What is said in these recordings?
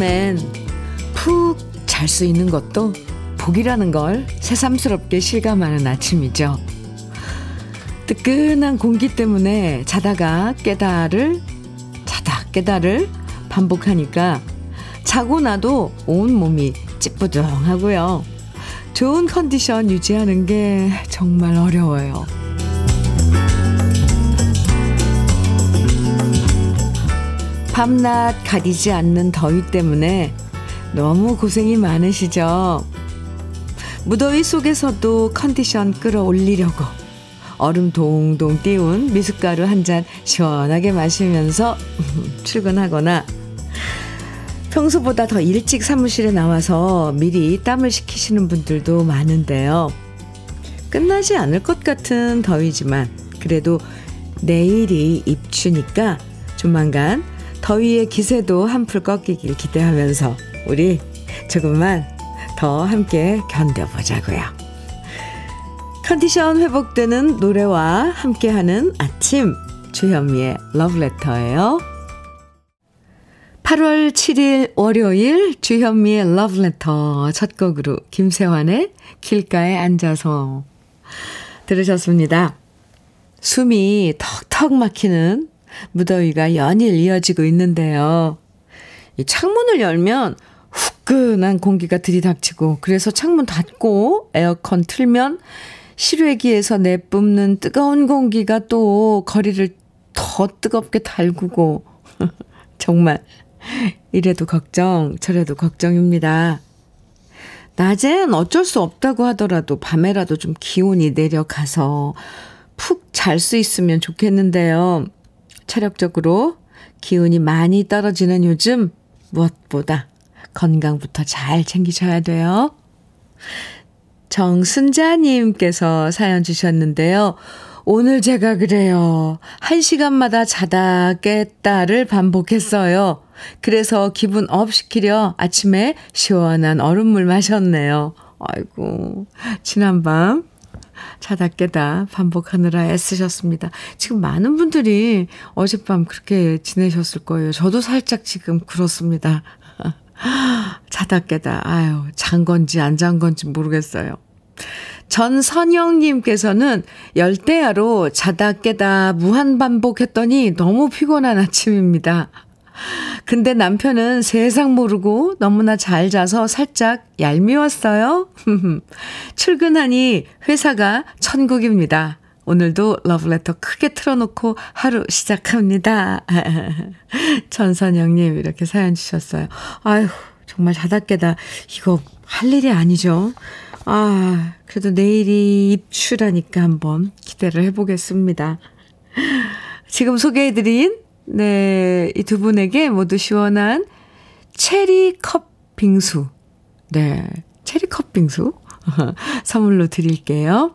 여름엔 푹 잘 수 있는 것도 복이라는 걸 새삼스럽게 실감하는 아침이죠. 뜨끈한 공기 때문에 자다가 깨달을, 자다 깨달을 반복하니까 자고 나도 온 몸이 찌뿌둥하고요. 좋은 컨디션 유지하는 게 정말 어려워요. 밤낮 가리지 않는 더위 때문에 너무 고생이 많으시죠? 무더위 속에서도 컨디션 끌어올리려고 얼음 동동 띄운 미숫가루 한 잔 시원하게 마시면서 출근하거나 평소보다 더 일찍 사무실에 나와서 미리 땀을 식히시는 분들도 많은데요. 끝나지 않을 것 같은 더위지만 그래도 내일이 입추니까 조만간 더위의 기세도 한풀 꺾이길 기대하면서 우리 조금만 더 함께 견뎌보자고요. 컨디션 회복되는 노래와 함께하는 아침 주현미의 러브레터예요. 8월 7일 월요일 주현미의 러브레터 첫 곡으로 김세환의 길가에 앉아서 들으셨습니다. 숨이 턱턱 막히는 무더위가 연일 이어지고 있는데요. 이 창문을 열면 후끈한 공기가 들이닥치고 그래서 창문 닫고 에어컨 틀면 실외기에서 내뿜는 뜨거운 공기가 또 거리를 더 뜨겁게 달구고 정말 이래도 걱정 저래도 걱정입니다. 낮엔 어쩔 수 없다고 하더라도 밤에라도 좀 기온이 내려가서 푹 잘 수 있으면 좋겠는데요. 체력적으로 기운이 많이 떨어지는 요즘 무엇보다 건강부터 잘 챙기셔야 돼요. 정순자님께서 사연 주셨는데요. 오늘 제가 그래요. 한 시간마다 자다 깼다를 반복했어요. 그래서 기분 up 시키려 아침에 시원한 얼음물 마셨네요. 아이고, 지난밤 자다 깨다 반복하느라 애쓰셨습니다. 지금 많은 분들이 어젯밤 그렇게 지내셨을 거예요. 저도 살짝 지금 그렇습니다. 자다 깨다, 아유, 잔 건지 안 잔 건지 모르겠어요. 전선영님께서는 열대야로 자다 깨다 무한 반복했더니 너무 피곤한 아침입니다. 근데 남편은 세상 모르고 너무나 잘 자서 살짝 얄미웠어요. 출근하니 회사가 천국입니다. 오늘도 러브레터 크게 틀어놓고 하루 시작합니다. 전선영님 이렇게 사연 주셨어요. 아유 정말 자다 깨다 이거 할 일이 아니죠. 아 그래도 내일이 입추라니까 한번 기대를 해보겠습니다. 지금 소개해드린 네, 이 두 분에게 모두 시원한 체리 컵 빙수. 네, 체리 컵 빙수 선물로 드릴게요.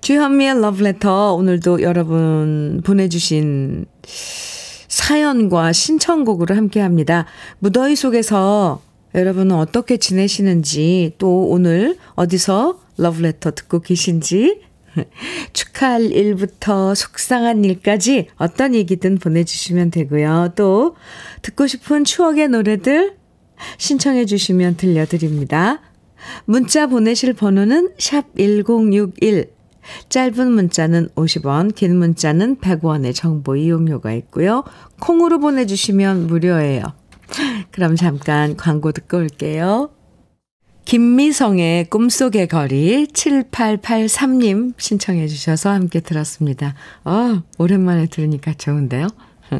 주현미의 러브레터 오늘도 여러분 보내주신 사연과 신청곡으로 함께 합니다. 무더위 속에서 여러분은 어떻게 지내시는지 또 오늘 어디서 러브레터 듣고 계신지 축하할 일부터 속상한 일까지 어떤 얘기든 보내주시면 되고요. 또 듣고 싶은 추억의 노래들 신청해 주시면 들려드립니다. 문자 보내실 번호는 샵 1061. 짧은 문자는 50원, 긴 문자는 100원의 정보 이용료가 있고요. 콩으로 보내주시면 무료예요. 그럼 잠깐 광고 듣고 올게요. 김미성의 꿈속의 거리 7883님 신청해 주셔서 함께 들었습니다. 어, 오랜만에 들으니까 좋은데요.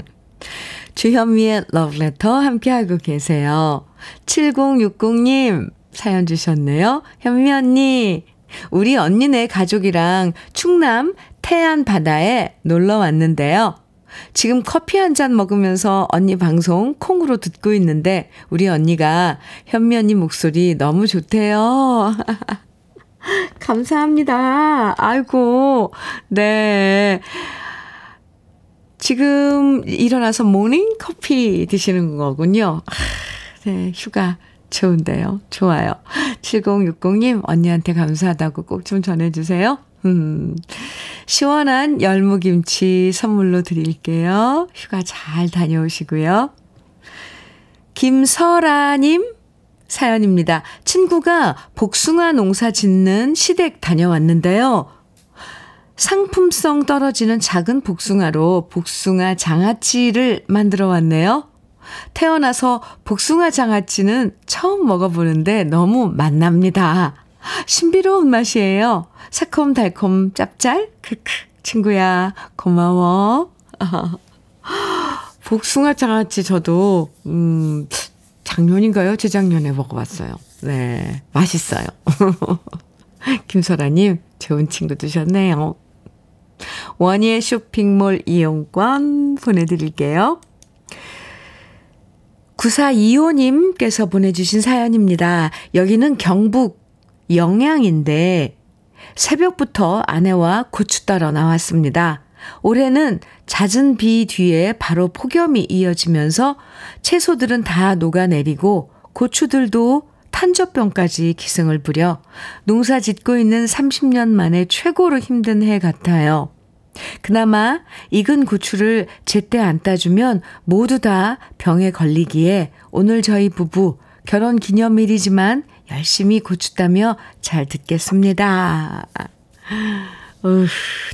주현미의 러브레터 함께하고 계세요. 7060님 사연 주셨네요. 현미 언니, 우리 언니네 가족이랑 충남 태안 바다에 놀러 왔는데요. 지금 커피 한 잔 먹으면서 언니 방송 콩으로 듣고 있는데 우리 언니가 현미 언니 목소리 너무 좋대요. 감사합니다. 아이고, 네. 지금 일어나서 모닝 커피 드시는 거군요. 네, 휴가 좋은데요. 좋아요. 7060님, 언니한테 감사하다고 꼭 좀 전해주세요. 음, 시원한 열무김치 선물로 드릴게요. 휴가 잘 다녀오시고요. 김설아님 사연입니다. 친구가 복숭아 농사 짓는 시댁 다녀왔는데요. 상품성 떨어지는 작은 복숭아로 복숭아 장아찌를 만들어 왔네요. 태어나서 복숭아 장아찌는 처음 먹어보는데 너무 맛납니다. 신비로운 맛이에요. 새콤달콤 짭짤? 크크. 친구야, 고마워. 복숭아 장아찌 저도, 음, 작년인가요? 재작년에 먹어봤어요. 네. 맛있어요. 김설아님, 좋은 친구 두셨네요. 원예 쇼핑몰 이용권 보내드릴게요. 9425님께서 보내주신 사연입니다. 여기는 경북 영양인데 새벽부터 아내와 고추 따러 나왔습니다. 올해는 잦은 비 뒤에 바로 폭염이 이어지면서 채소들은 다 녹아내리고 고추들도 탄저병까지 기승을 부려 농사 짓고 있는 30년 만에 최고로 힘든 해 같아요. 그나마 익은 고추를 제때 안 따주면 모두 다 병에 걸리기에 오늘 저희 부부 결혼 기념일이지만 열심히 고추 따며 잘 듣겠습니다. 으,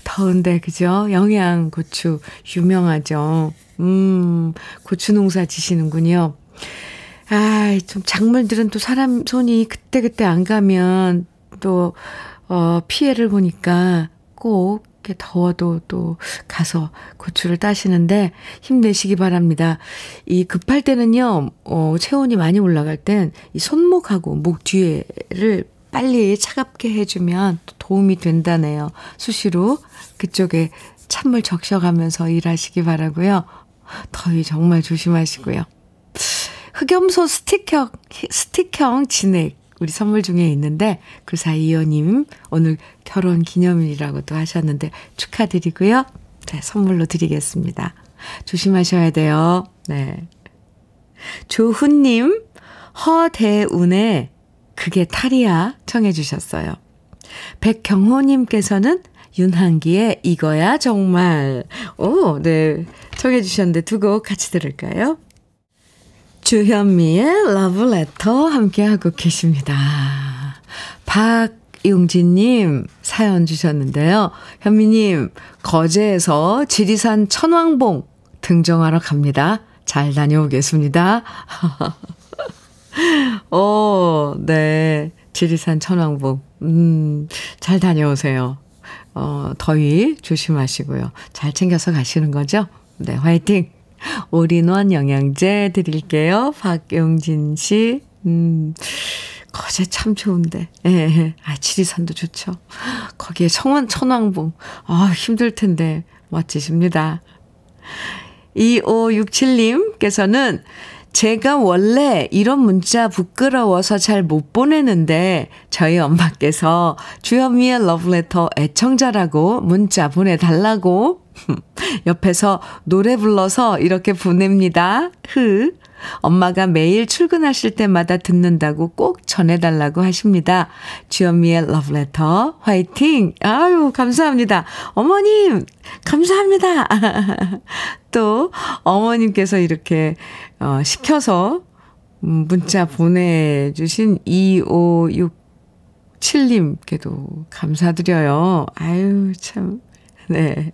더운데, 그죠? 영양 고추, 유명하죠. 음, 고추 농사 지시는군요. 아, 좀 작물들은 또 사람 손이 그때그때 안 가면 또, 어, 피해를 보니까 꼭 이렇게 더워도 또 가서 고추를 따시는데 힘내시기 바랍니다. 이 급할 때는요, 어, 체온이 많이 올라갈 땐 이 손목하고 목 뒤에를 빨리 차갑게 해주면 도움이 된다네요. 수시로 그쪽에 찬물 적셔가면서 일하시기 바라고요. 더위 정말 조심하시고요. 흑염소 스틱형, 스틱형 진액 우리 선물 중에 있는데 그 사이어님 오늘 결혼 기념일이라고도 하셨는데 축하드리고요. 네, 선물로 드리겠습니다. 조심하셔야 돼요. 네. 조훈님, 허대운의 그게 탈이야 청해 주셨어요. 백경호님께서는 윤한기의 이거야 정말. 오, 네. 청해 주셨는데 두 곡 같이 들을까요? 주현미의 러브레터 함께하고 계십니다. 박용진님 사연 주셨는데요. 현미님, 거제에서 지리산 천왕봉 등정하러 갑니다. 잘 다녀오겠습니다. 어, 네. 지리산 천왕봉. 음, 잘 다녀오세요. 어, 더위 조심하시고요. 잘 챙겨서 가시는 거죠? 네, 화이팅! 올인원 영양제 드릴게요. 박용진 씨. 음, 거제 참 좋은데. 예, 예. 아, 지리산도 좋죠. 거기에 청원, 천왕봉. 아, 힘들 텐데. 멋지십니다. 2567님께서는 제가 원래 이런 문자 부끄러워서 잘 못 보내는데 저희 엄마께서 주현미의 러브레터 애청자라고 문자 보내달라고 옆에서 노래 불러서 이렇게 보냅니다. 흐. 엄마가 매일 출근하실 때마다 듣는다고 꼭 전해달라고 하십니다. 주현미의 러브레터 화이팅! 아유 감사합니다. 어머님 감사합니다. 또 어머님께서 이렇게 어, 시켜서 음, 문자 보내주신 2567님께도 감사드려요. 아유 참 네.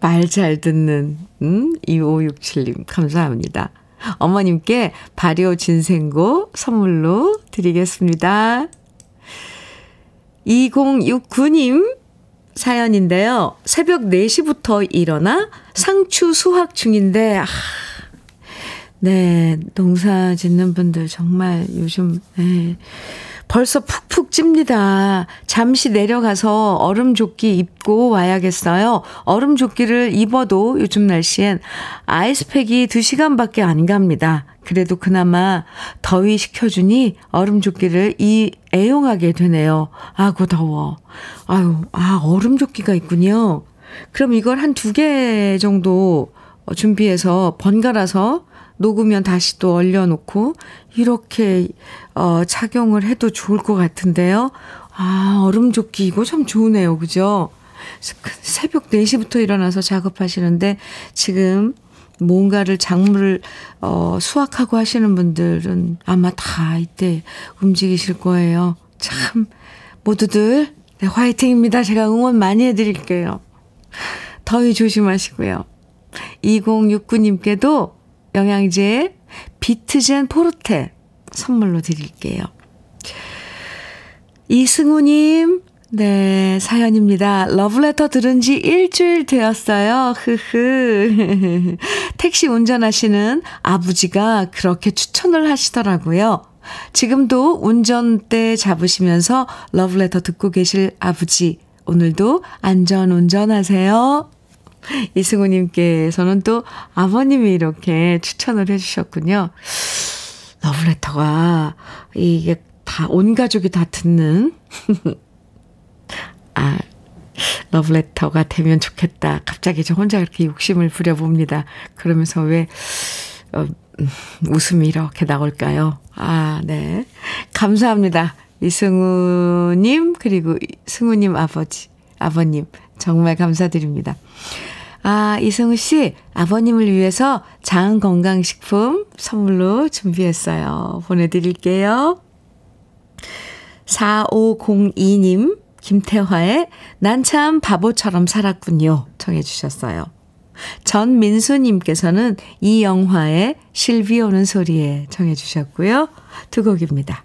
말 잘 듣는, 음, 2567님, 감사합니다. 어머님께 발효 진생고 선물로 드리겠습니다. 2069님 사연인데요. 새벽 4시부터 일어나 상추 수확 중인데, 아, 네, 농사 짓는 분들 정말 요즘, 네, 벌써 푹푹 찝니다. 잠시 내려가서 얼음 조끼 입고 와야겠어요. 얼음 조끼를 입어도 요즘 날씨엔 아이스팩이 2시간밖에 안 갑니다. 그래도 그나마 더위 식혀주니 얼음 조끼를 이 애용하게 되네요. 아고 더워. 아유, 아 얼음 조끼가 있군요. 그럼 이걸 한 두 개 정도 준비해서 번갈아서 녹으면 다시 또 얼려놓고 이렇게 어, 착용을 해도 좋을 것 같은데요. 아, 얼음 조끼 이거 참 좋으네요. 그죠? 새벽 4시부터 일어나서 작업하시는데 지금 뭔가를 작물을 어, 수확하고 하시는 분들은 아마 다 이때 움직이실 거예요. 참 모두들 네, 화이팅입니다. 제가 응원 많이 해드릴게요. 더위 조심하시고요. 2069님께도 영양제 비트젠 포르테 선물로 드릴게요. 이승우님, 네, 사연입니다. 러브레터 들은 지 일주일 되었어요. 흐흐. 택시 운전하시는 아버지가 그렇게 추천을 하시더라고요. 지금도 운전대 잡으시면서 러브레터 듣고 계실 아버지, 오늘도 안전 운전하세요. 이승우님께서는 또 아버님이 이렇게 추천을 해주셨군요. 러브레터가 이게 다 온 가족이 다 듣는 아 러브레터가 되면 좋겠다. 갑자기 저 혼자 이렇게 욕심을 부려봅니다. 그러면서 왜 어, 웃음이 이렇게 나올까요? 아, 네. 감사합니다. 이승우님, 그리고 승우님 아버지, 아버님, 정말 감사드립니다. 아, 이승우 씨, 아버님을 위해서 장 건강식품 선물로 준비했어요. 보내드릴게요. 4502님, 김태화의 난 참 바보처럼 살았군요. 청해주셨어요. 전민수님께서는 이 영화의 실비 오는 소리에 청해주셨고요. 두 곡입니다.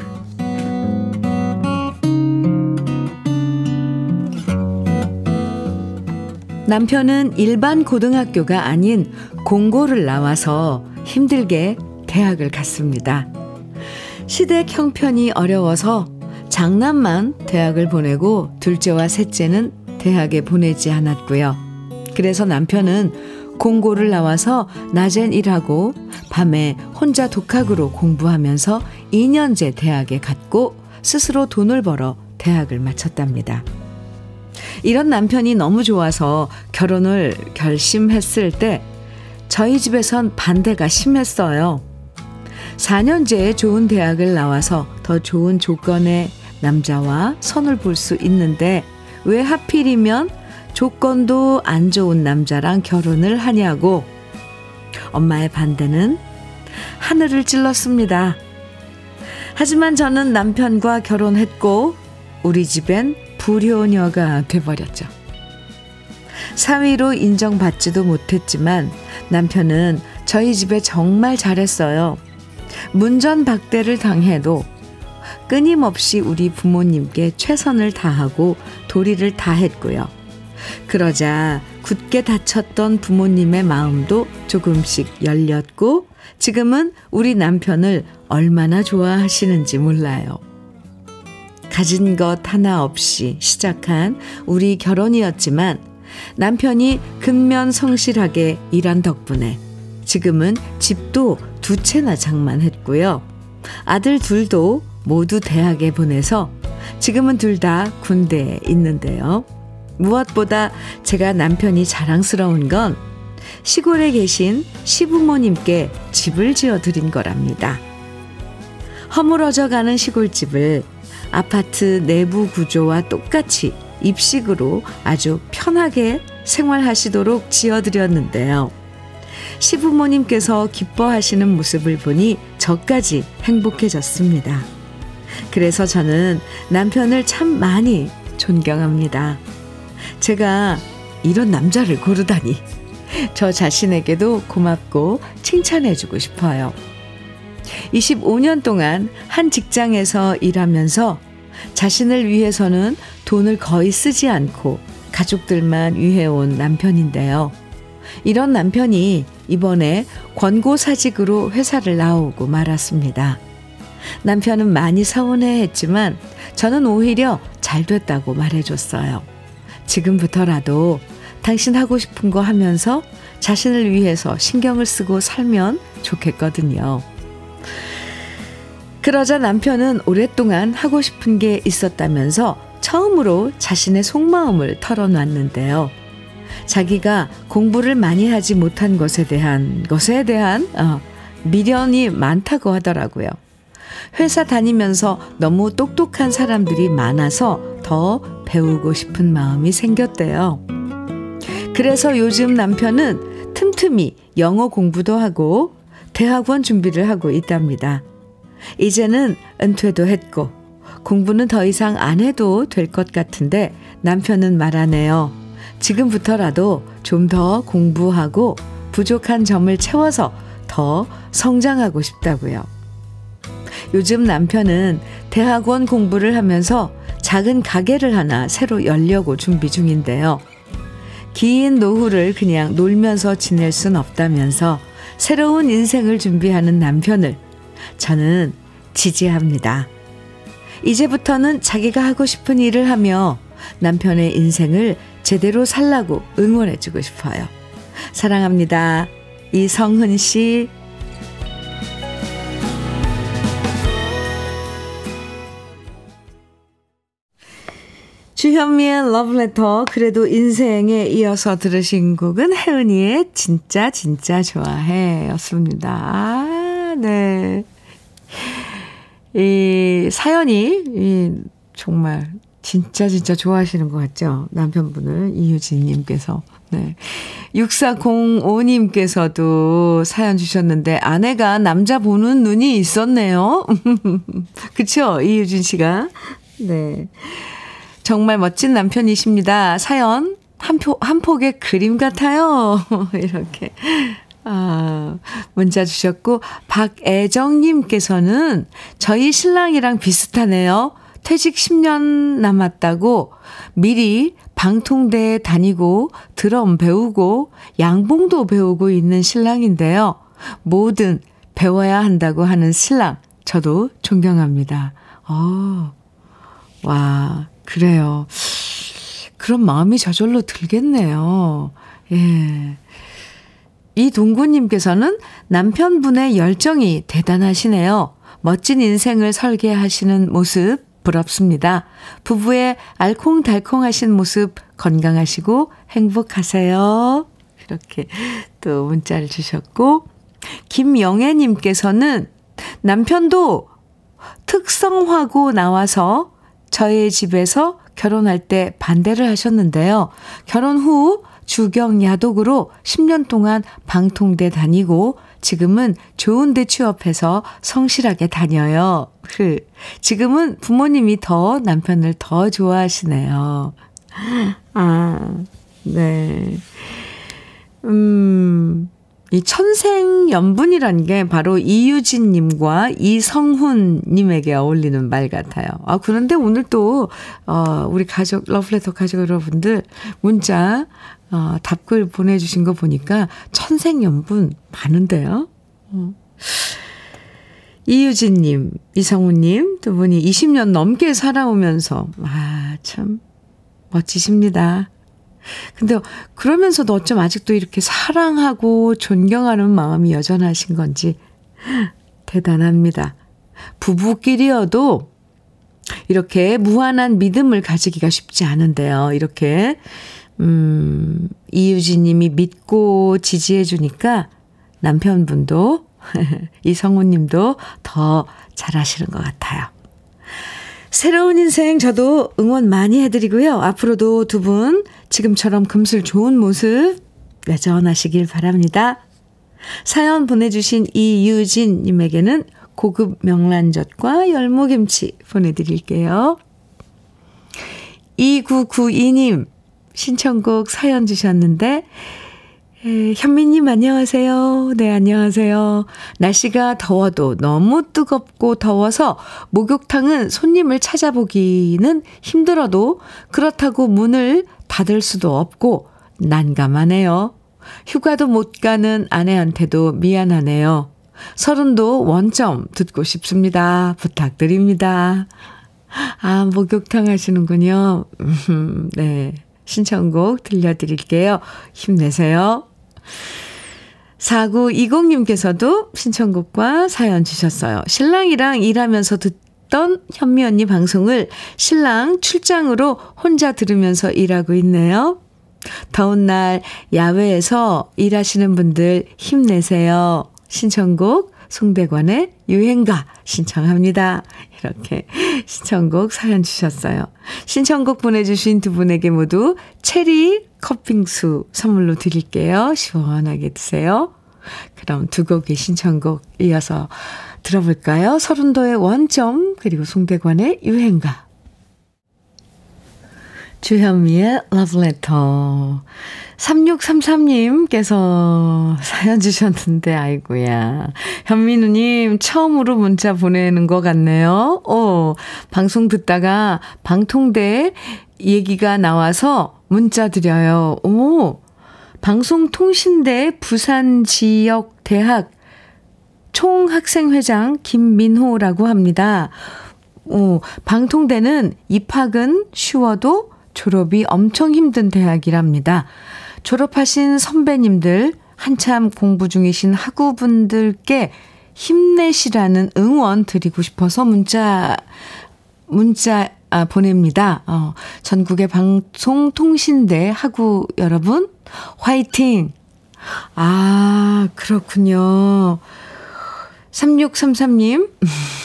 남편은 일반 고등학교가 아닌 공고를 나와서 힘들게 대학을 갔습니다. 시댁 형편이 어려워서 장남만 대학을 보내고 둘째와 셋째는 대학에 보내지 않았고요. 그래서 남편은 공고를 나와서 낮엔 일하고 밤에 혼자 독학으로 공부하면서 2년제 대학에 갔고 스스로 돈을 벌어 대학을 마쳤답니다. 이런 남편이 너무 좋아서 결혼을 결심했을 때 저희 집에선 반대가 심했어요. 4년제에 좋은 대학을 나와서 더 좋은 조건의 남자와 선을 볼 수 있는데 왜 하필이면 조건도 안 좋은 남자랑 결혼을 하냐고 엄마의 반대는 하늘을 찔렀습니다. 하지만 저는 남편과 결혼했고 우리 집엔 불효녀가 돼버렸죠. 사위로 인정받지도 못했지만 남편은 저희 집에 정말 잘했어요. 문전박대를 당해도 끊임없이 우리 부모님께 최선을 다하고 도리를 다했고요. 그러자 굳게 닫혔던 부모님의 마음도 조금씩 열렸고 지금은 우리 남편을 얼마나 좋아하시는지 몰라요. 가진 것 하나 없이 시작한 우리 결혼이었지만 남편이 근면 성실하게 일한 덕분에 지금은 집도 두 채나 장만했고요. 아들 둘도 모두 대학에 보내서 지금은 둘 다 군대에 있는데요. 무엇보다 제가 남편이 자랑스러운 건 시골에 계신 시부모님께 집을 지어 드린 거랍니다. 허물어져 가는 시골집을 아파트 내부 구조와 똑같이 입식으로 아주 편하게 생활하시도록 지어드렸는데요. 시부모님께서 기뻐하시는 모습을 보니 저까지 행복해졌습니다. 그래서 저는 남편을 참 많이 존경합니다. 제가 이런 남자를 고르다니 저 자신에게도 고맙고 칭찬해주고 싶어요. 25년 동안 한 직장에서 일하면서 자신을 위해서는 돈을 거의 쓰지 않고 가족들만 위해온 남편인데요. 이런 남편이 이번에 권고사직으로 회사를 나오고 말았습니다. 남편은 많이 서운해 했지만 저는 오히려 잘 됐다고 말해줬어요. 지금부터라도 당신 하고 싶은 거 하면서 자신을 위해서 신경을 쓰고 살면 좋겠거든요. 그러자 남편은 오랫동안 하고 싶은 게 있었다면서 처음으로 자신의 속마음을 털어놨는데요. 자기가 공부를 많이 하지 못한 것에 대한 것에 대한 어, 미련이 많다고 하더라고요. 회사 다니면서 너무 똑똑한 사람들이 많아서 더 배우고 싶은 마음이 생겼대요. 그래서 요즘 남편은 틈틈이 영어 공부도 하고 대학원 준비를 하고 있답니다. 이제는 은퇴도 했고 공부는 더 이상 안 해도 될 것 같은데 남편은 말하네요. 지금부터라도 좀 더 공부하고 부족한 점을 채워서 더 성장하고 싶다고요. 요즘 남편은 대학원 공부를 하면서 작은 가게를 하나 새로 열려고 준비 중인데요. 긴 노후를 그냥 놀면서 지낼 순 없다면서 새로운 인생을 준비하는 남편을 저는 지지합니다. 이제부터는 자기가 하고 싶은 일을 하며 남편의 인생을 제대로 살라고 응원해주고 싶어요. 사랑합니다. 이성흔 씨. 주현미의 러브레터 그래도 인생에 이어서 들으신 곡은 혜은이의 진짜 진짜 좋아해 였습니다. 아, 네. 이 사연이 이 정말 진짜 진짜 좋아하시는 것 같죠? 남편분을 이유진님께서. 네. 6405님께서도 사연 주셨는데 아내가 남자 보는 눈이 있었네요. 그쵸? 이유진 씨가. 네. 정말 멋진 남편이십니다. 사연 한, 포, 한 폭의 그림 같아요. 이렇게. 아, 문자 주셨고, 박애정님께서는 저희 신랑이랑 비슷하네요. 퇴직 10년 남았다고 미리 방통대에 다니고 드럼 배우고 양봉도 배우고 있는 신랑인데요. 뭐든 배워야 한다고 하는 신랑, 저도 존경합니다. 어, 와, 그래요. 그런 마음이 저절로 들겠네요. 예. 이 동구님께서는 남편분의 열정이 대단하시네요. 멋진 인생을 설계하시는 모습 부럽습니다. 부부의 알콩달콩하신 모습 건강하시고 행복하세요. 이렇게 또 문자를 주셨고, 김영애님께서는 남편도 특성화고 나와서 저의 집에서 결혼할 때 반대를 하셨는데요. 결혼 후 주경 야독으로 10년 동안 방통대 다니고 지금은 좋은 데 취업해서 성실하게 다녀요. 그 지금은 부모님이 더 남편을 더 좋아하시네요. 아, 네. 음, 이 천생연분이라는 게 바로 이유진님과 이성훈님에게 어울리는 말 같아요. 아, 그런데 오늘 또, 어, 우리 가족, 러브레터 가족 여러분들 문자, 어, 답글 보내주신 거 보니까 천생연분 많은데요. 어. 이유진님, 이성훈님 두 분이 20년 넘게 살아오면서, 아, 참, 멋지십니다. 근데 그러면서도 어쩜 아직도 이렇게 사랑하고 존경하는 마음이 여전하신 건지 대단합니다. 부부끼리여도 이렇게 무한한 믿음을 가지기가 쉽지 않은데요. 이렇게, 음, 이유진 님이 믿고 지지해 주니까 남편분도, 이성우 님도 더 잘하시는 것 같아요. 새로운 인생 저도 응원 많이 해드리고요. 앞으로도 두 분 지금처럼 금슬 좋은 모습 여전하시길 바랍니다. 사연 보내주신 이유진님에게는 고급 명란젓과 열무김치 보내드릴게요. 2992님 신청곡 사연 주셨는데 에, 현미님 안녕하세요. 네, 안녕하세요. 날씨가 더워도 너무 뜨겁고 더워서 목욕탕은 손님을 찾아보기는 힘들어도 그렇다고 문을 닫을 수도 없고 난감하네요. 휴가도 못 가는 아내한테도 미안하네요. 서른도 원점 듣고 싶습니다. 부탁드립니다. 아, 목욕탕 하시는군요. 음, 네. 신청곡 들려드릴게요. 힘내세요. 4920님께서도 신청곡과 사연 주셨어요. 신랑이랑 일하면서 듣던 현미 언니 방송을 신랑 출장으로 혼자 들으면서 일하고 있네요. 더운 날 야외에서 일하시는 분들 힘내세요. 신청곡 송대관의 유행가 신청합니다. 이렇게 신청곡 사연 주셨어요. 신청곡 보내주신 두 분에게 모두 체리 커핑수 선물로 드릴게요. 시원하게 드세요. 그럼 두 곡의 신청곡 이어서 들어볼까요? 서른도의 원점 그리고 송대관의 유행가 주현미의 러브레터. 3633님께서 사연 주셨는데, 아이고야. 현민우님, 처음으로 문자 보내는 것 같네요. 오, 방송 듣다가 방통대 얘기가 나와서 문자 드려요. 오, 방송통신대 부산 지역 대학 총학생회장 김민호라고 합니다. 오, 방통대는 입학은 쉬워도 졸업이 엄청 힘든 대학이랍니다. 졸업하신 선배님들, 한참 공부 중이신 학우분들께 힘내시라는 응원 드리고 싶어서 문자, 문자, 아, 보냅니다. 어, 전국의 방송통신대 학우 여러분, 화이팅! 아, 그렇군요. 3633님,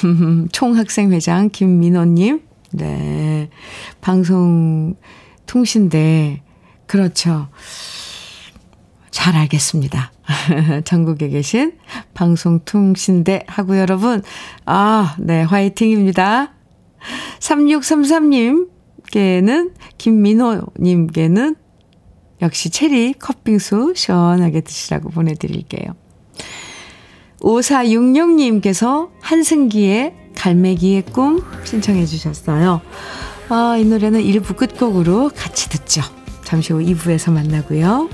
총학생회장 김민호님, 네. 방송, 통신대. 그렇죠. 잘 알겠습니다. 전국에 계신 방송통신대 하고 여러분, 아, 네, 화이팅입니다. 3633님께는, 김민호님께는 역시 체리 컵빙수 시원하게 드시라고 보내드릴게요. 5466님께서 한승기의 갈매기의 꿈 신청해 주셨어요. 아, 이 노래는 1부 끝곡으로 같이 듣죠. 잠시 후 2부에서 만나고요.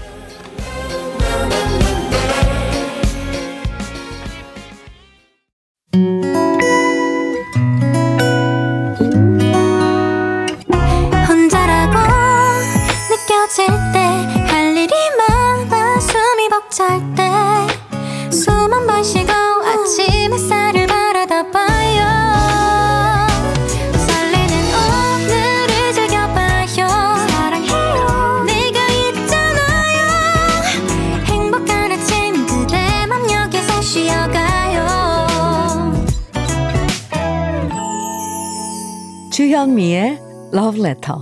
Letter.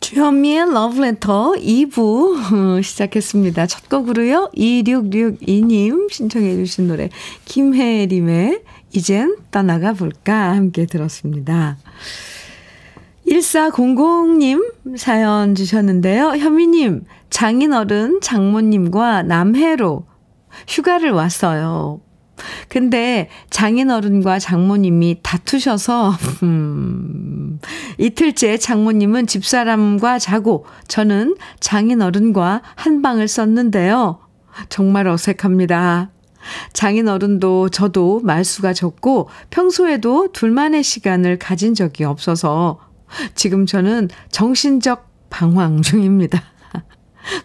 주현미의 Letter 2부 시작했습니다. 첫 곡으로요. 2662님 신청해 주신 노래 김혜림의 이젠 떠나가 볼까 함께 들었습니다. 1400님 사연 주셨는데요. 현미님, 장인어른 장모님과 남해로 휴가를 왔어요. 근데 장인어른과 장모님이 다투셔서, 음, 이틀째 장모님은 집사람과 자고 저는 장인어른과 한 방을 썼는데요. 정말 어색합니다. 장인어른도 저도 말수가 적고 평소에도 둘만의 시간을 가진 적이 없어서 지금 저는 정신적 방황 중입니다.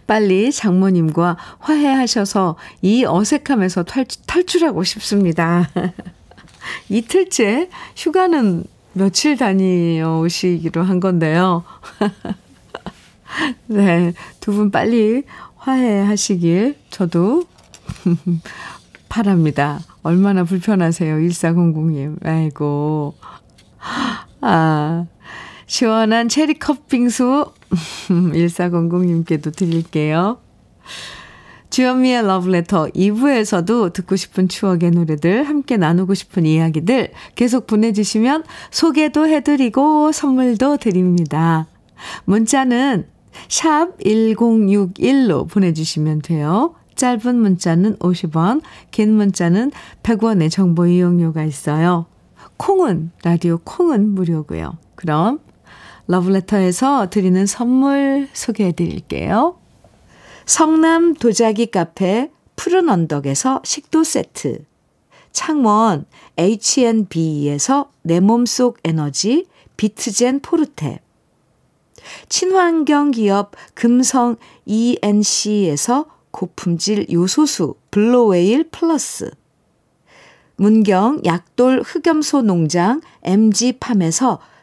빨리 장모님과 화해하셔서 이 어색함에서 탈출, 탈출 하고 싶습니다. 이틀째 휴가는 며칠 다녀오시기로 한 건데요. 네, 두 분 빨리 화해하시길 저도 바랍니다. 얼마나 불편하세요, 1400님. 아이고. 아, 시원한 체리 컵 빙수 1400님께도 드릴게요. 주현미의 러브레터 2부에서도 듣고 싶은 추억의 노래들, 함께 나누고 싶은 이야기들 계속 보내주시면 소개도 해드리고 선물도 드립니다. 문자는 샵 1061로 보내주시면 돼요. 짧은 문자는 50원, 긴 문자는 100원의 정보 이용료가 있어요. 콩은, 라디오 콩은 무료고요. 그럼 러브레터에서 드리는 선물 소개해 드릴게요. 성남 도자기 카페 푸른 언덕에서 식도 세트. 창원 H&B에서 내 몸속 에너지 비트젠 포르테. 친환경 기업 금성 ENC에서 고품질 요소수 블로웨일 플러스. 문경 약돌 흑염소 농장 MG팜에서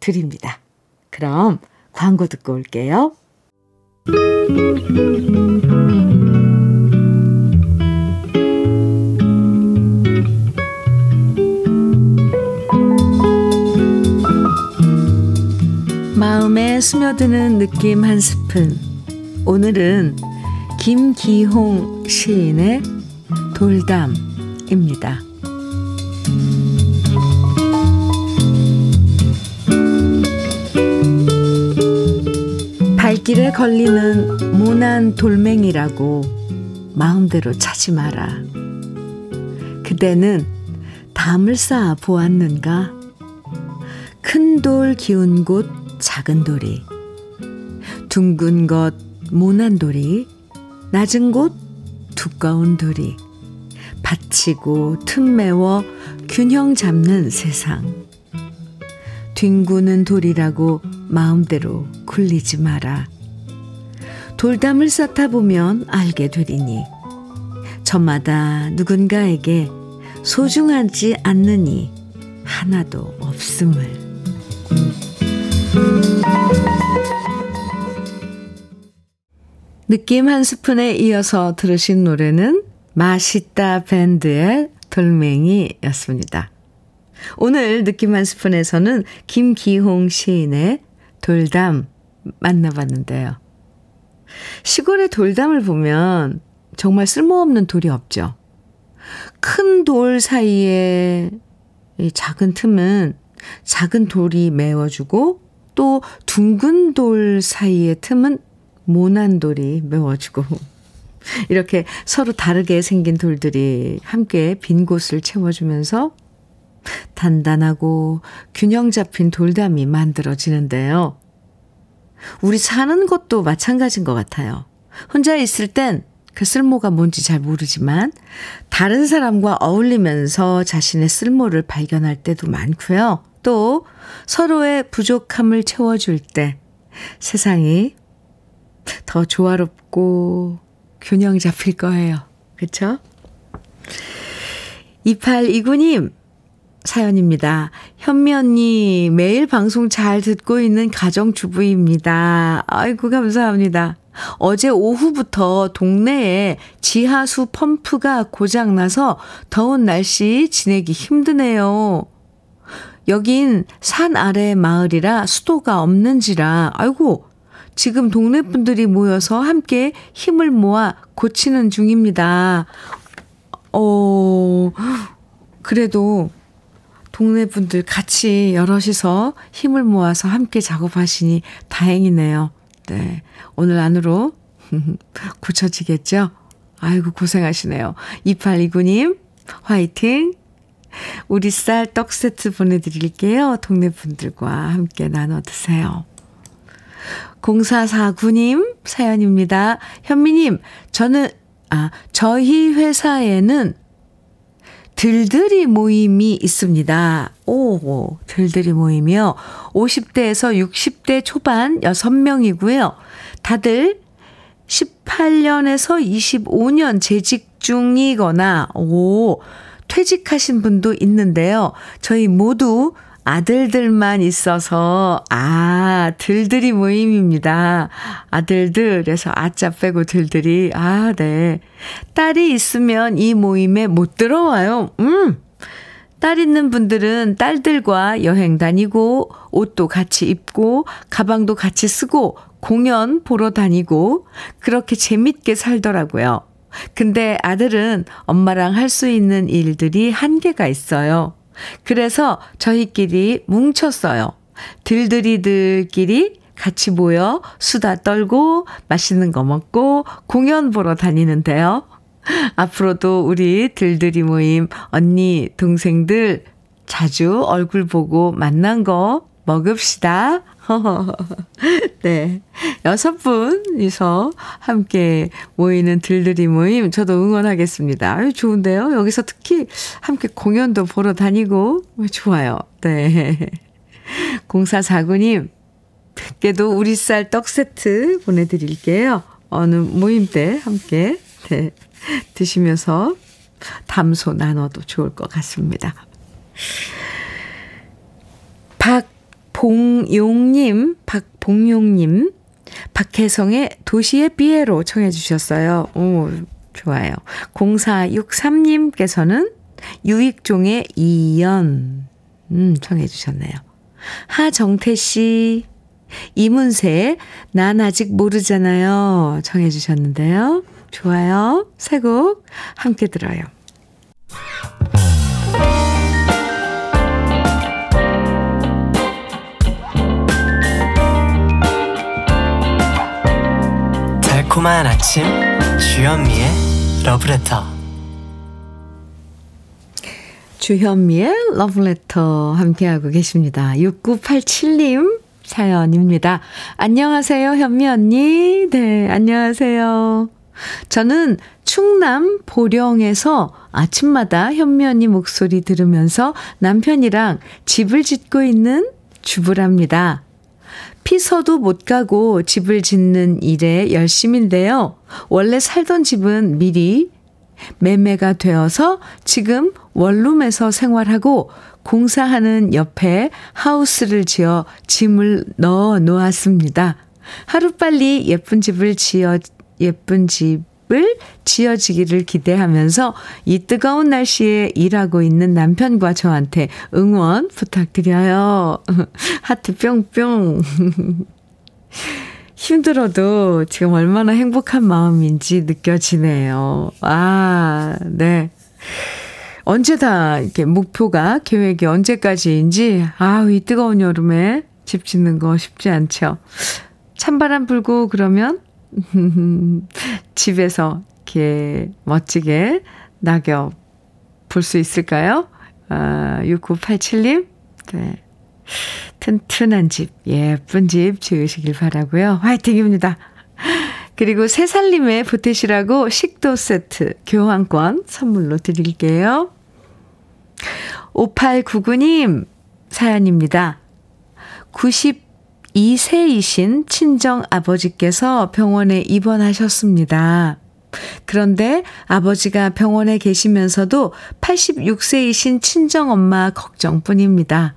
드립니다. 그럼 광고 듣고 올게요. 마음에 스며드는 느낌 한 스푼. 오늘은 김기홍 시인의 돌담입니다. 길에 걸리는 모난 돌멩이라고 마음대로 차지 마라. 그대는 담을 쌓아 보았는가? 큰 돌 기운 곳 작은 돌이, 둥근 것 모난 돌이, 낮은 곳 두꺼운 돌이, 받치고 틈매워 균형 잡는 세상. 뒹구는 돌이라고 마음대로 굴리지 마라. 돌담을 쌓다 보면 알게 되리니 저마다 누군가에게 소중하지 않느니 하나도 없음을. 느낌 한 스푼에 이어서 들으신 노래는 맛있다 밴드의 돌멩이였습니다. 오늘 느낌 한 스푼에서는 김기홍 시인의 돌담 만나봤는데요. 시골의 돌담을 보면 정말 쓸모없는 돌이 없죠. 큰 돌 사이에 작은 틈은 작은 돌이 메워주고 또 둥근 돌 사이의 틈은 모난 돌이 메워주고 이렇게 서로 다르게 생긴 돌들이 함께 빈 곳을 채워주면서 단단하고 균형 잡힌 돌담이 만들어지는데요. 우리 사는 것도 마찬가지인 것 같아요. 혼자 있을 땐 그 쓸모가 뭔지 잘 모르지만 다른 사람과 어울리면서 자신의 쓸모를 발견할 때도 많고요. 또 서로의 부족함을 채워줄 때 세상이 더 조화롭고 균형 잡힐 거예요. 그쵸? 2829님, 사연입니다. 현미 언니, 매일 방송 잘 듣고 있는 가정주부입니다. 아이고, 감사합니다. 어제 오후부터 동네에 지하수 펌프가 고장나서 더운 날씨 지내기 힘드네요. 여긴 산 아래 마을이라 수도가 없는지라, 아이고, 지금 동네 분들이 모여서 함께 힘을 모아 고치는 중입니다. 어, 그래도 동네 분들 같이 여럿이서 힘을 모아서 함께 작업하시니 다행이네요. 네. 오늘 안으로 고쳐지겠죠? 아이고, 고생하시네요. 2829님, 화이팅! 우리 쌀 떡 세트 보내드릴게요. 동네 분들과 함께 나눠 드세요. 0449님 사연입니다. 현미님, 저는, 아, 저희 회사에는 들들이 모임이 있습니다. 오, 들들이 모임이요. 50대에서 60대 초반 6명이고요. 다들 18년에서 25년 재직 중이거나, 오, 퇴직하신 분도 있는데요. 저희 모두 아들들만 있어서, 아, 들들이 모임입니다. 아들들에서 아짜 빼고 들들이, 아, 네. 딸이 있으면 이 모임에 못 들어와요. 음. 딸 있는 분들은 딸들과 여행 다니고, 옷도 같이 입고, 가방도 같이 쓰고, 공연 보러 다니고, 그렇게 재밌게 살더라고요. 근데 아들은 엄마랑 할 수 있는 일들이 한계가 있어요. 그래서 저희끼리 뭉쳤어요. 들들이들끼리 같이 모여 수다 떨고 맛있는 거 먹고 공연 보러 다니는데요. 앞으로도 우리 들들이 모임 언니, 동생들 자주 얼굴 보고 만난 거 먹읍시다. 네. 여섯 분이서 함께 모이는 들들이 모임, 저도 응원하겠습니다. 좋은데요? 여기서 특히 함께 공연도 보러 다니고, 좋아요. 네. 0449님, 께도 우리 쌀 떡 세트 보내드릴게요. 어느 모임 때 함께, 네. 드시면서 담소 나눠도 좋을 것 같습니다. 박 봉용님, 박봉용님, 박혜성의 도시의 삐에로 청해 주셨어요. 오, 좋아요. 0463님께서는 유익종의 이연, 음, 청해 주셨네요. 하정태 씨, 이문세, 난 아직 모르잖아요. 청해 주셨는데요. 좋아요. 새 곡 함께 들어요. 달콤한 아침 주현미의 러브레터 주현미의 러브레터 함께하고 계십니다. 6987님 사연입니다. 안녕하세요, 현미 언니. 네, 안녕하세요. 저는 충남 보령에서 아침마다 현미 언니 목소리 들으면서 남편이랑 집을 짓고 있는 주부랍니다. 피서도 못 가고 집을 짓는 일에 열심인데요. 원래 살던 집은 미리 매매가 되어서 지금 원룸에서 생활하고 공사하는 옆에 하우스를 지어 짐을 넣어 놓았습니다. 하루빨리 예쁜 집을 지어, 예쁜 집 을 지어지기를 기대하면서 이 뜨거운 날씨에 일하고 있는 남편과 저한테 응원 부탁드려요. 하트 뿅뿅. 힘들어도 지금 얼마나 행복한 마음인지 느껴지네요. 아, 네. 언제 다 이렇게 목표가 계획이 언제까지인지 아우 이 뜨거운 여름에 집 짓는 거 쉽지 않죠. 찬바람 불고 그러면 집에서 이렇게 멋지게 낙엽 볼 수 있을까요? 아, 6987님. 네. 튼튼한 집, 예쁜 집 지으시길 바라고요. 화이팅입니다. 그리고 새살림에 보태시라고 식도 세트 교환권 선물로 드릴게요. 5899님 사연입니다. 92세이신 친정 아버지께서 병원에 입원하셨습니다. 그런데 아버지가 병원에 계시면서도 86세이신 친정엄마 걱정뿐입니다.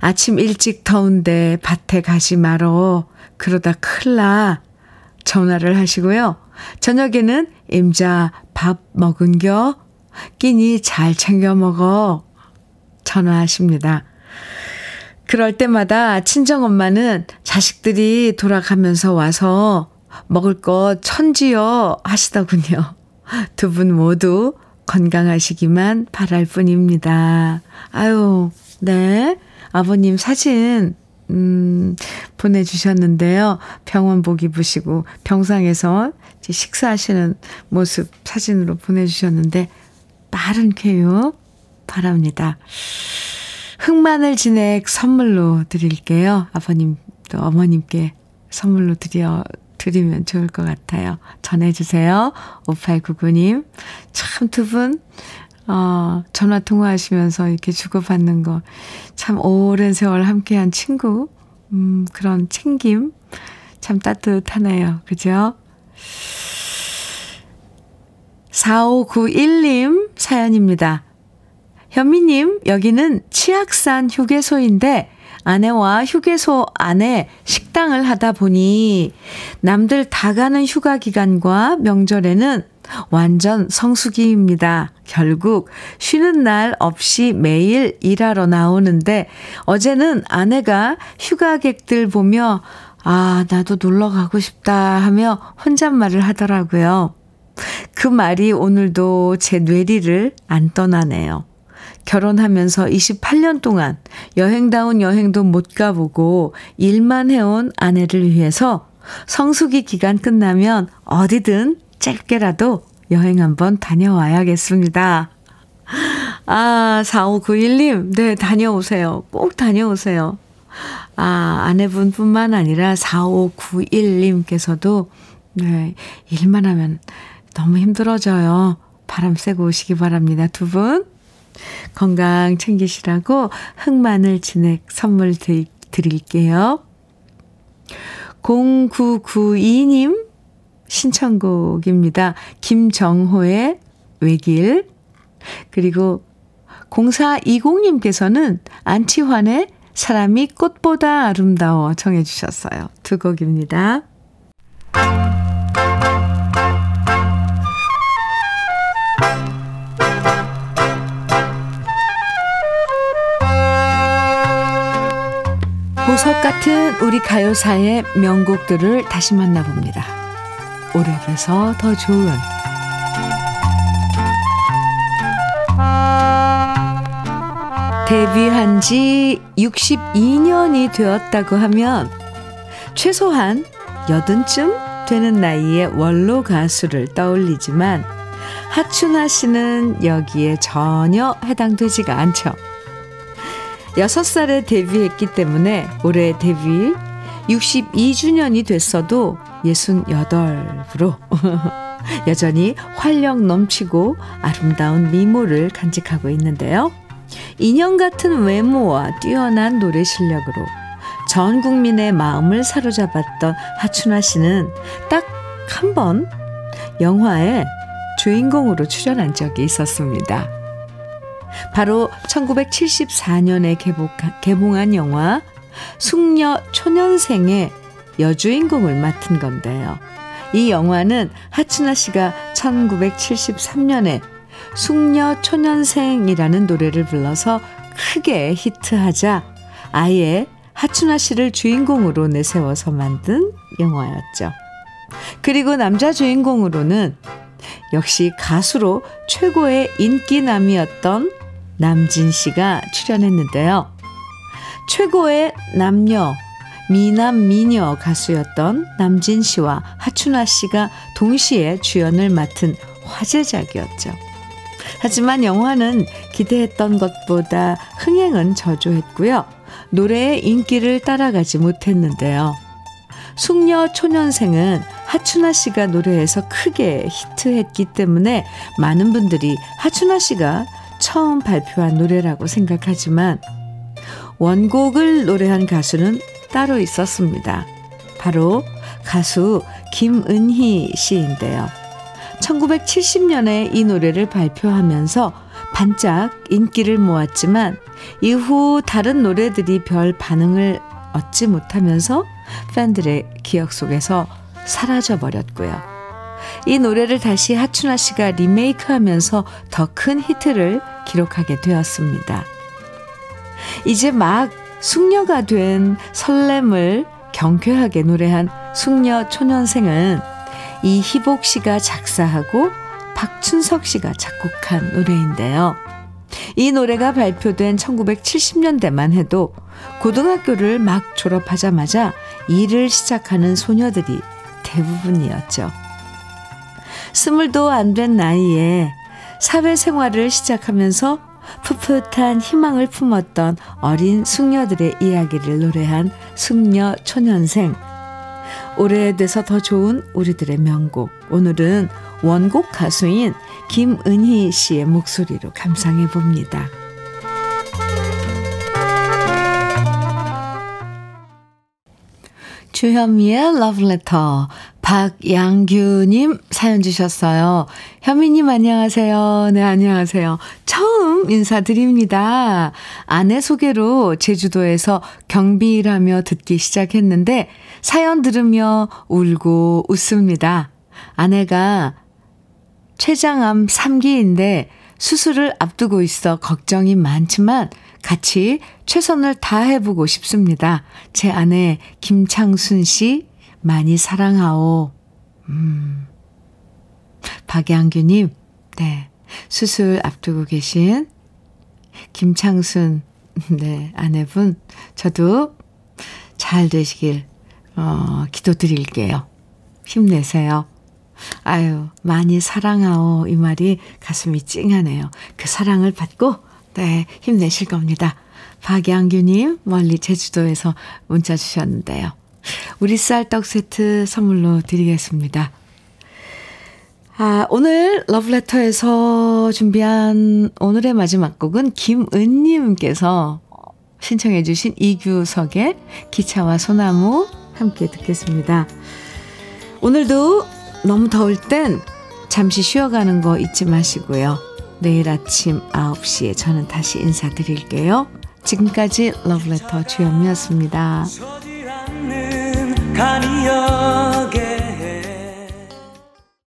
아침 일찍 더운데 밭에 가지 말어. 그러다 큰일 나. 전화를 하시고요. 저녁에는 임자 밥 먹은겨? 끼니 잘 챙겨 먹어. 전화하십니다. 그럴 때마다 친정엄마는 자식들이 돌아가면서 와서 먹을 거 천지요 하시더군요. 두 분 모두 건강하시기만 바랄 뿐입니다. 아유, 네. 아버님 사진, 음, 보내주셨는데요. 병원복 입으시고 병상에서 식사하시는 모습 사진으로 보내주셨는데, 빠른 쾌유 바랍니다. 흑마늘 진액 선물로 드릴게요. 아버님 또 어머님께 선물로 드려 드리면 좋을 것 같아요. 전해주세요. 5899님. 참 두 분, 어, 전화 통화하시면서 이렇게 주고받는 거. 참 오랜 세월 함께한 친구. 음, 그런 챙김. 참 따뜻하네요. 그죠? 4591님 사연입니다. 현미님, 여기는 치악산 휴게소인데 아내와 휴게소 안에 식당을 하다 보니 남들 다 가는 휴가 기간과 명절에는 완전 성수기입니다. 결국 쉬는 날 없이 매일 일하러 나오는데 어제는 아내가 휴가객들 보며 아, 나도 놀러 가고 싶다 하며 혼잣말을 하더라고요. 그 말이 오늘도 제 뇌리를 안 떠나네요. 결혼하면서 28년 동안 여행다운 여행도 못 가보고 일만 해온 아내를 위해서 성수기 기간 끝나면 어디든 짧게라도 여행 한번 다녀와야겠습니다. 아, 4591님, 네, 다녀오세요. 꼭 다녀오세요. 아, 아내분 뿐만 아니라 4591님께서도, 네, 일만 하면 너무 힘들어져요. 바람 쐬고 오시기 바랍니다. 두 분. 건강 챙기시라고 흑마늘 진액 선물 드릴게요. 0992님 신청곡입니다. 김정호의 외길. 그리고 0420님께서는 안치환의 사람이 꽃보다 아름다워 청해 주셨어요. 두 곡입니다. 보석 같은 우리 가요사의 명곡들을 다시 만나봅니다. 오래돼서 더 좋은 데뷔한 지 62년이 되었다고 하면 최소한 여든쯤 되는 나이의 원로 가수를 떠올리지만 하춘아 씨는 여기에 전혀 해당되지가 않죠. 6살에 데뷔했기 때문에 올해 데뷔 62주년이 됐어도 68으로 여전히 활력 넘치고 아름다운 미모를 간직하고 있는데요. 인형 같은 외모와 뛰어난 노래 실력으로 전 국민의 마음을 사로잡았던 하춘화 씨는 딱 한 번 영화에 주인공으로 출연한 적이 있었습니다. 바로 1974년에 개봉 한 영화 숙녀 초년생의 여주인공을 맡은 건데요. 이 영화는 하춘아 씨가 1973년에 숙녀 초년생이라는 노래를 불러서 크게 히트하자 아예 하춘아 씨를 주인공으로 내세워서 만든 영화였죠. 그리고 남자 주인공으로는 역시 가수로 최고의 인기남이었던 남진 씨가 출연했는데요. 최고의 남녀, 미남 미녀 가수였던 남진 씨와 하춘아 씨가 동시에 주연을 맡은 화제작이었죠. 하지만 영화는 기대했던 것보다 흥행은 저조했고요. 노래의 인기를 따라가지 못했는데요. 숙녀 초년생은 하춘아 씨가 노래해서 크게 히트했기 때문에 많은 분들이 하춘아 씨가 처음 발표한 노래라고 생각하지만 원곡을 노래한 가수는 따로 있었습니다. 바로 가수 김은희 씨인데요. 1970년에 이 노래를 발표하면서 반짝 인기를 모았지만 이후 다른 노래들이 별 반응을 얻지 못하면서 팬들의 기억 속에서 사라져 버렸고요. 이 노래를 다시 하춘아 씨가 리메이크하면서 더 큰 히트를 기록하게 되었습니다. 이제 막 숙녀가 된 설렘을 경쾌하게 노래한 숙녀 초년생은 이희복 씨가 작사하고 박춘석 씨가 작곡한 노래인데요. 이 노래가 발표된 1970년대만 해도 고등학교를 막 졸업하자마자 일을 시작하는 소녀들이 대부분이었죠. 스물도 안 된 나이에 사회생활을 시작하면서 풋풋한 희망을 품었던 어린 숙녀들의 이야기를 노래한 숙녀 초년생. 오래돼서 더 좋은 우리들의 명곡. 오늘은 원곡 가수인 김은희 씨의 목소리로 감상해 봅니다. 주현미의 러브레터 박양규님 사연 주셨어요. 현미님 안녕하세요. 네 안녕하세요. 처음 인사드립니다. 아내 소개로 제주도에서 경비 일하며 듣기 시작했는데 사연 들으며 울고 웃습니다. 아내가 췌장암 3기인데 수술을 앞두고 있어 걱정이 많지만 같이 최선을 다해보고 싶습니다. 제 아내 김창순 씨 많이 사랑하오. 음. 박양규님, 네. 수술 앞두고 계신 김창순, 네, 아내분, 저도 잘 되시길, 어, 기도 드릴게요. 힘내세요. 아유, 많이 사랑하오. 이 말이 가슴이 찡하네요. 그 사랑을 받고, 네, 힘내실 겁니다. 박양규님, 멀리 제주도에서 문자 주셨는데요. 우리 쌀떡 세트 선물로 드리겠습니다. 아, 오늘 러브레터에서 준비한 오늘의 마지막 곡은 김은님께서 신청해주신 이규석의 기차와 소나무 함께 듣겠습니다. 오늘도 너무 더울 땐 잠시 쉬어가는 거 잊지 마시고요. 내일 아침 9시에 저는 다시 인사드릴게요. 지금까지 러브레터 주현미였습니다.